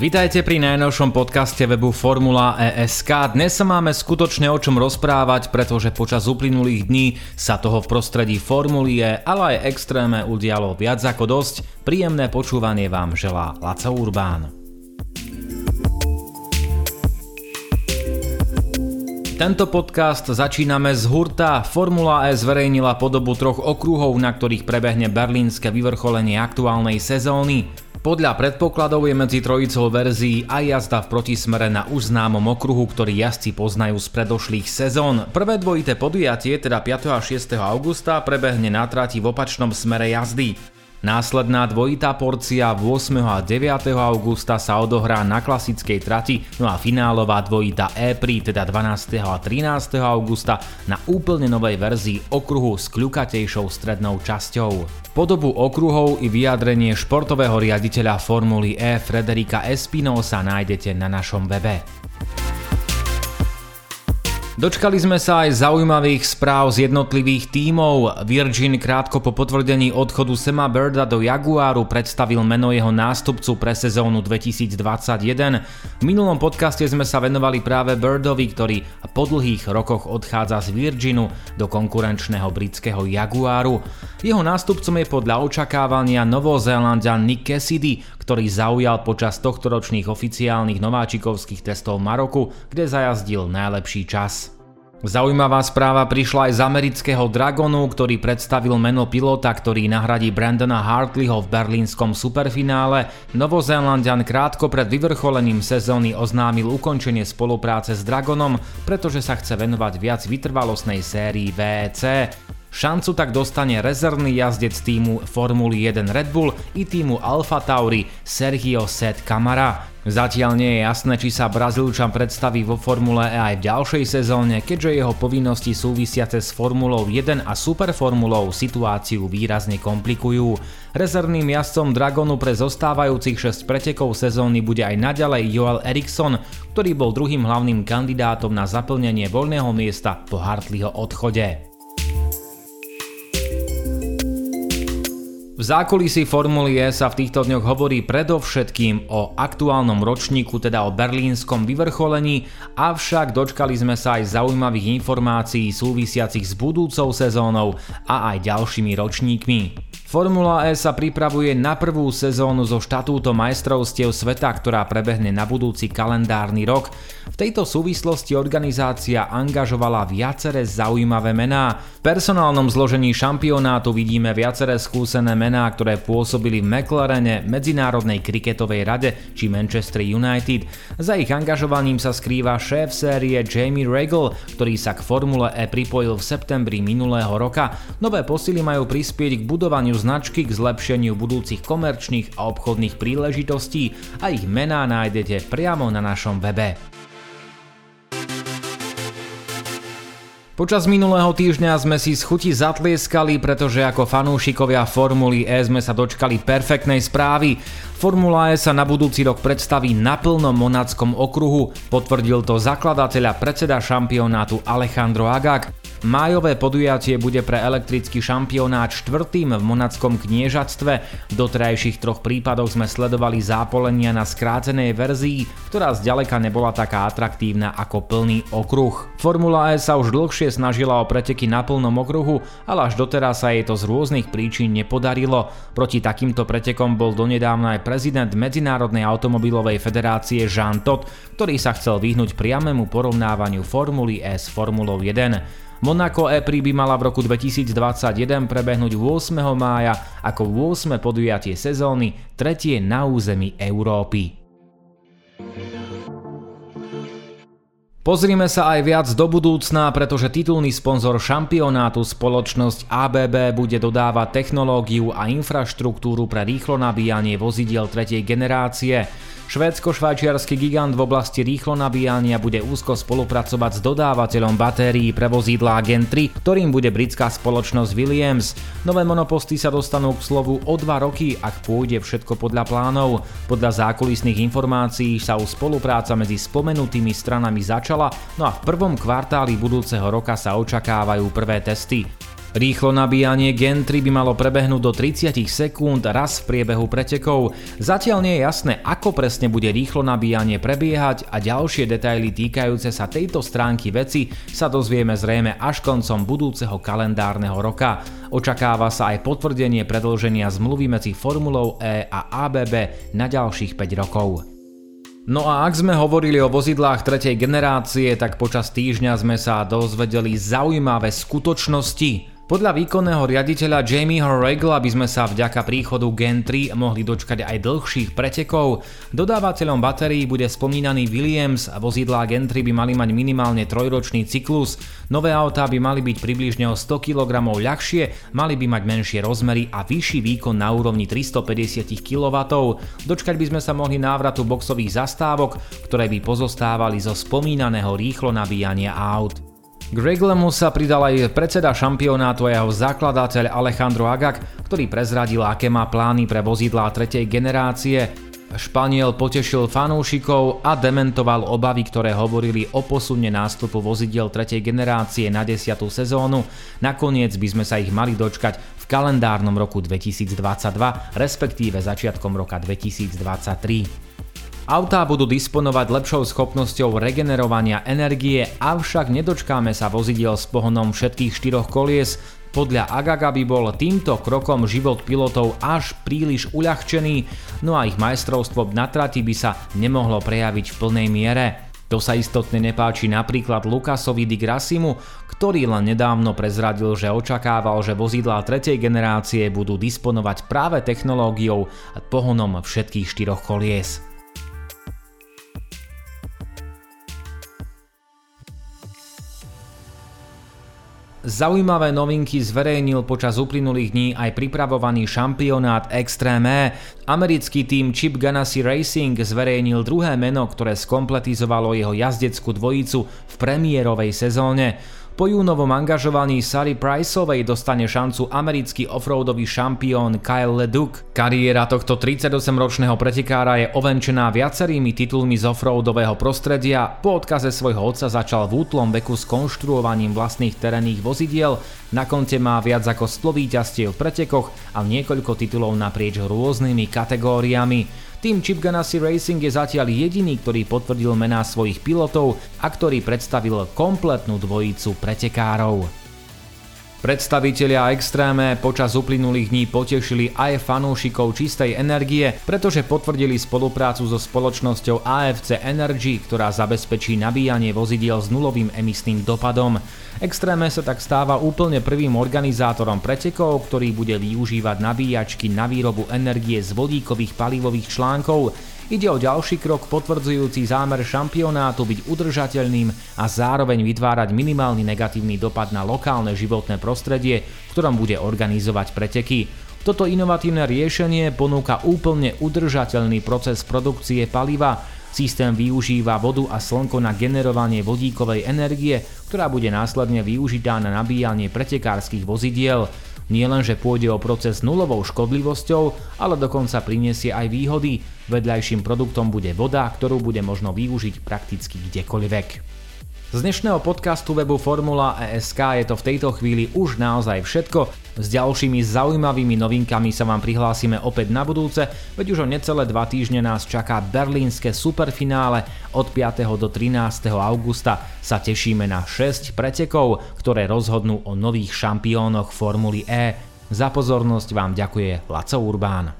Vítajte pri najnovšom podcaste webu Formula ESK. Dnes sa máme skutočne o čom rozprávať, pretože počas uplynulých dní sa toho v prostredí Formulie, ale aj extréme udialo viac ako dosť. Príjemné počúvanie vám želá Laco Urbán. Tento podcast začíname z hurta. Formula E zverejnila podobu troch okruhov, na ktorých prebehne berlínske vyvrcholenie aktuálnej sezóny. Podľa predpokladov je medzi trojicou verzií aj jazda v protismere na už známom okruhu, ktorý jazdci poznajú z predošlých sezón. Prvé dvojité podujatie, teda 5. a 6. augusta, prebehne na trati v opačnom smere jazdy. Následná dvojitá porcia 8. a 9. augusta sa odohrá na klasickej trati, no a finálová dvojitá E-Pri, teda 12. a 13. augusta na úplne novej verzii okruhu s kľukatejšou strednou časťou. Podobu okruhov i vyjadrenie športového riaditeľa Formuly E Frederika Espinosa nájdete na našom webe. Dočkali sme sa aj zaujímavých správ z jednotlivých tímov. Virgin krátko po potvrdení odchodu Sema Birda do Jaguaru predstavil meno jeho nástupcu pre sezónu 2021. V minulom podcaste sme sa venovali práve Birdovi, ktorý po dlhých rokoch odchádza z Virginu do konkurenčného britského Jaguaru. Jeho nástupcom je podľa očakávania Novozélandian Nick Cassidy, ktorý zaujal počas tohtoročných oficiálnych nováčikovských testov Maroku, kde zajazdil najlepší čas. Zaujímavá správa prišla aj z amerického Dragonu, ktorý predstavil meno pilota, ktorý nahradí Brandona Hartleyho v berlínskom superfinále. Novozélandian krátko pred vyvrcholením sezóny oznámil ukončenie spolupráce s Dragonom, pretože sa chce venovať viac vytrvalostnej sérii VEC. Šancu tak dostane rezervný jazdec týmu Formuly 1 Red Bull i týmu Alfa Tauri Sergio Set Camara. Zatiaľ nie je jasné, či sa Brazílčan predstaví vo Formule E aj v ďalšej sezóne, keďže jeho povinnosti súvisiace s Formulou 1 a Superformulou situáciu výrazne komplikujú. Rezervným jazdcom Dragonu pre zostávajúcich 6 pretekov sezóny bude aj naďalej Joel Eriksson, ktorý bol druhým hlavným kandidátom na zaplnenie voľného miesta po Hartleyho odchode. V zákulisí Formuly E sa v týchto dňoch hovorí predovšetkým o aktuálnom ročníku, teda o berlínskom vyvrcholení, avšak dočkali sme sa aj zaujímavých informácií súvisiacich s budúcou sezónou a aj ďalšími ročníkmi. Formula E sa pripravuje na prvú sezónu so štatútom majstrovstiev sveta, ktorá prebehne na budúci kalendárny rok. V tejto súvislosti organizácia angažovala viaceré zaujímavé mená. V personálnom zložení šampionátu vidíme viaceré skúsené mená, ktoré pôsobili v McLarene, Medzinárodnej kriketovej rade či Manchester United. Za ich angažovaním sa skrýva šéf série Jamie Regal, ktorý sa k Formule E pripojil v septembri minulého roka. Nové posily majú prispieť k budovaniu značky k zlepšeniu budúcich komerčných a obchodných príležitostí a ich mená nájdete priamo na našom webe. Počas minulého týždňa sme si z chuti zatlieskali, pretože ako fanúšikovia Formuly E sme sa dočkali perfektnej správy. Formula E sa na budúci rok predstaví na plnom monackom okruhu, potvrdil to zakladateľ a predseda šampionátu Alejandro Agag. Májové podujatie bude pre elektrický šampionát štvrtým v monackom kniežatstve. V doterajších troch prípadoch sme sledovali zápolenia na skrátenej verzii, ktorá zďaleka nebola taká atraktívna ako plný okruh. Formula E sa už dlhšie snažila o preteky na plnom okruhu, ale až doteraz sa jej to z rôznych príčin nepodarilo. Proti takýmto pretekom bol donedávna aj prezident Medzinárodnej automobilovej federácie Jean Todt, ktorý sa chcel vyhnúť priamému porovnávaniu Formuly E s Formulou 1. Monaco E-Prix by mala v roku 2021 prebehnúť 8. mája ako 8. podujatie sezóny, tretie na území Európy. Pozrime sa aj viac do budúcna, pretože titulný sponzor šampionátu spoločnosť ABB bude dodávať technológiu a infraštruktúru pre rýchlo nabíjanie vozidiel tretej generácie. Švédsko-švajčiarsky gigant v oblasti rýchlo nabíjania bude úzko spolupracovať s dodávateľom batérií pre vozidlá Gen 3, ktorým bude britská spoločnosť Williams. Nové monoposty sa dostanú k slovu o dva roky, ak pôjde všetko podľa plánov. Podľa zákulisných informácií sa už spolupráca medzi spomenutými stranami začala, no a v prvom kvartáli budúceho roka sa očakávajú prvé testy. Rýchlo nabíjanie Gen 3 by malo prebehnúť do 30 sekúnd raz v priebehu pretekov. Zatiaľ nie je jasné, ako presne bude rýchlo nabíjanie prebiehať a ďalšie detaily týkajúce sa tejto stránky veci sa dozvieme zrejme až koncom budúceho kalendárneho roka. Očakáva sa aj potvrdenie predlženia zmluvy medzi Formulou E a ABB na ďalších 5 rokov. No a ak sme hovorili o vozidlách tretej generácie, tak počas týždňa sme sa dozvedeli zaujímavé skutočnosti. Podľa výkonného riaditeľa Jamieho Regla by sme sa vďaka príchodu Gen 3 mohli dočkať aj dlhších pretekov. Dodávateľom batérií bude spomínaný Williams, vozidlá Gen 3 by mali mať minimálne trojročný cyklus, nové autá by mali byť približne o 100 kg ľahšie, mali by mať menšie rozmery a vyšší výkon na úrovni 350 kW. Dočkať by sme sa mohli návratu boxových zastávok, ktoré by pozostávali zo spomínaného rýchlo nabíjania aut. K Reglemu sa pridal aj predseda šampionátu a jeho zakladateľ Alejandro Agag, ktorý prezradil, aké má plány pre vozidlá tretej generácie. Španiel potešil fanúšikov a dementoval obavy, ktoré hovorili o posune nástupu vozidiel tretej generácie na 10. sezónu. Nakoniec by sme sa ich mali dočkať v kalendárnom roku 2022, respektíve začiatkom roka 2023. Autá budú disponovať lepšou schopnosťou regenerovania energie, avšak nedočkáme sa vozidiel s pohonom všetkých štyroch kolies. Podľa Agaga by bol týmto krokom život pilotov až príliš uľahčený, no a ich majstrovstvo na trati by sa nemohlo prejaviť v plnej miere. To sa istotne nepáči napríklad Lukasovi di Grassimu, ktorý len nedávno prezradil, že očakával, že vozidlá tretej generácie budú disponovať práve technológiou a pohonom všetkých štyroch kolies. Zaujímavé novinky zverejnil počas uplynulých dní aj pripravovaný šampionát Extreme. Americký tým Chip Ganassi Racing zverejnil druhé meno, ktoré skompletizovalo jeho jazdeckú dvojicu v premiérovej sezóne. Po júnovom angažovaní Sari Priceovej dostane šancu americký offroadový šampión Kyle LeDuc. Kariéra tohto 38-ročného pretekára je ovenčená viacerými titulmi z offroadového prostredia. Po odkaze svojho otca začal v útlom veku s konštruovaním vlastných terénnych vozidiel, na konte má viac ako 100 víťazstiev v pretekoch a niekoľko titulov naprieč rôznymi kategóriami. Tým Chip Ganassi Racing je zatiaľ jediný, ktorý potvrdil mená svojich pilotov a ktorý predstavil kompletnú dvojicu pretekárov. Predstavitelia Extréme počas uplynulých dní potešili aj fanúšikov čistej energie, pretože potvrdili spoluprácu so spoločnosťou AFC Energy, ktorá zabezpečí nabíjanie vozidiel s nulovým emisným dopadom. Extréme sa tak stáva úplne prvým organizátorom pretekov, ktorý bude využívať nabíjačky na výrobu energie z vodíkových palivových článkov, Ide o ďalší krok potvrdzujúci zámer šampionátu byť udržateľným a zároveň vytvárať minimálny negatívny dopad na lokálne životné prostredie, v ktorom bude organizovať preteky. Toto inovatívne riešenie ponúka úplne udržateľný proces produkcie paliva, Systém využíva vodu a slnko na generovanie vodíkovej energie, ktorá bude následne využitá na nabíjanie pretekárskych vozidiel. Nie len, že pôjde o proces nulovou škodlivosťou, ale dokonca prinesie aj výhody. Vedľajším produktom bude voda, ktorú bude možno využiť prakticky kdekoľvek. Z dnešného podcastu webu Formula ESK je to v tejto chvíli už naozaj všetko. S ďalšími zaujímavými novinkami sa vám prihlásime opäť na budúce, veď už o necelé dva týždne nás čaká berlínske superfinále. Od 5. do 13. augusta sa tešíme na 6 pretekov, ktoré rozhodnú o nových šampiónoch Formuly E. Za pozornosť vám ďakuje Laco Urbán.